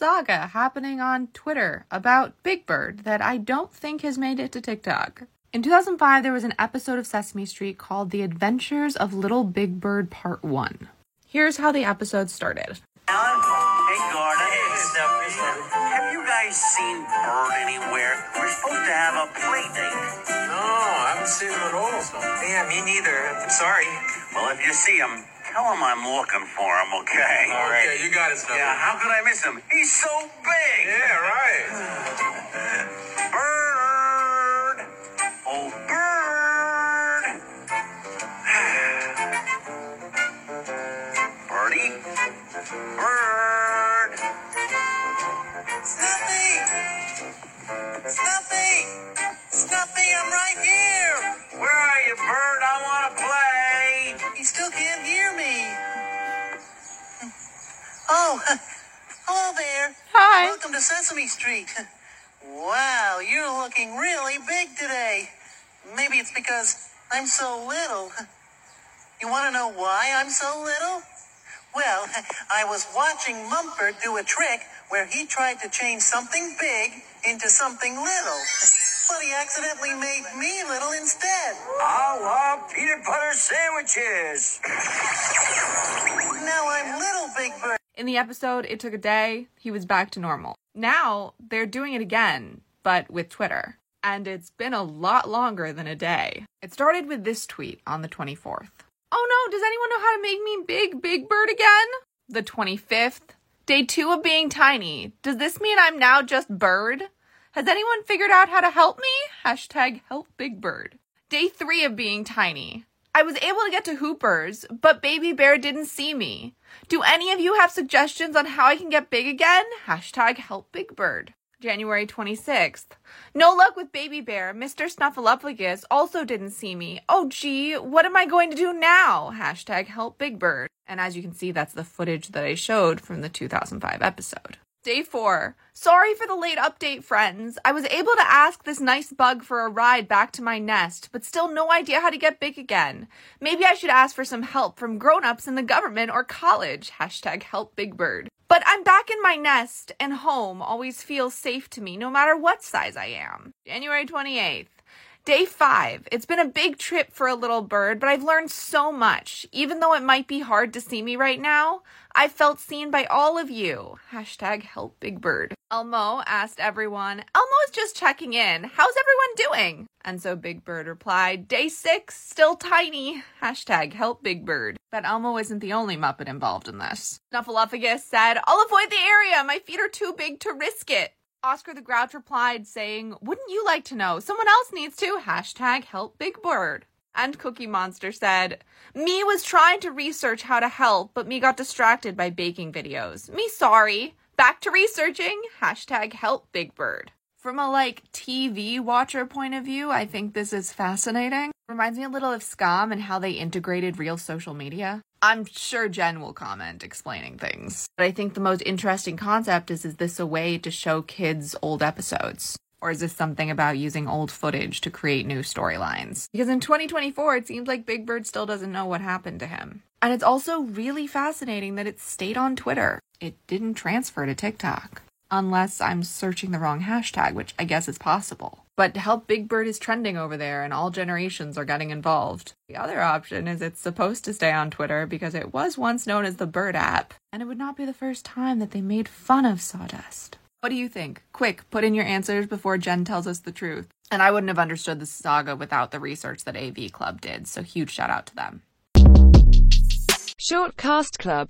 saga happening on Twitter about Big Bird that I don't think has made it to TikTok. In 2005, there was an episode of Sesame Street called The Adventures of Little Big Bird Part 1. Here's how the episode started. Alan? Hey, Gordon. Hey, Steph. Have you guys seen Bird anywhere? We're supposed to have a play date. No, I haven't seen him at all. Yeah, me neither. I'm sorry. Well, if you see him, tell him I'm looking for him, okay? All right. Okay, you got his number. Yeah, how could I miss him? He's so big. Oh, hello there. Hi. Welcome to Sesame Street. Wow, you're looking really big today. Maybe it's because I'm so little. You want to know why I'm so little? Well, I was watching Mumford do a trick where he tried to change something big into something little. But he accidentally made me little instead. I love peanut butter sandwiches. Now I'm little Big Bird. In the episode, it took a day, he was back to normal. Now, they're doing it again, but with Twitter. And it's been a lot longer than a day. It started with this tweet on the 24th. Oh no, does anyone know how to make me big, big bird again? The 25th. Day two of being tiny. Does this mean I'm now just bird? Has anyone figured out how to help me? Hashtag help big bird. Day three of being tiny. I was able to get to Hoopers, but Baby Bear didn't see me. Do any of you have suggestions on how I can get big again? Hashtag help Big Bird. January 26th. No luck with Baby Bear. Mr. Snuffleupagus also didn't see me. Oh gee, what am I going to do now? Hashtag help Big Bird. And as you can see, that's the footage that I showed from the 2005 episode. Day four. Sorry for the late update, friends. I was able to ask this nice bug for a ride back to my nest, but still no idea how to get big again. Maybe I should ask for some help from grown-ups in the government or college. Hashtag help Big Bird. But I'm back in my nest, and home always feels safe to me, no matter what size I am. January 28th. Day five. It's been a big trip for a little bird, but I've learned so much. Even though it might be hard to see me right now, I felt seen by all of you. Hashtag help big bird. Elmo asked everyone, Elmo's just checking in. How's everyone doing? And so Big Bird replied, Day six, still tiny. Hashtag help Big Bird. But Elmo isn't the only Muppet involved in this. Snuffleupagus said, I'll avoid the area. My feet are too big to risk it. Oscar the Grouch replied, saying, Wouldn't you like to know? Someone else needs to. Hashtag help Big Bird. And Cookie Monster said, Me was trying to research how to help, but me got distracted by baking videos. Me sorry. Back to researching. Hashtag help Big Bird. From a like TV watcher point of view, I think this is fascinating. Reminds me a little of Skam and how they integrated real social media. I'm sure Jen will comment explaining things. But I think the most interesting concept is is this a way to show kids old episodes? Or is this something about using old footage to create new storylines? Because in 2024, it seems like Big Bird still doesn't know what happened to him. And it's also really fascinating that it stayed on Twitter. It didn't transfer to TikTok. Unless I'm searching the wrong hashtag, which I guess is possible. But Help Big Bird is trending over there and all generations are getting involved. The other option is it's supposed to stay on Twitter because it was once known as the Bird app, and it would not be the first time that they made fun of Sawdust. What do you think? Quick, put in your answers before Jen tells us the truth. And I wouldn't have understood the saga without the research that AV Club did, so huge shout out to them. Short Cast Club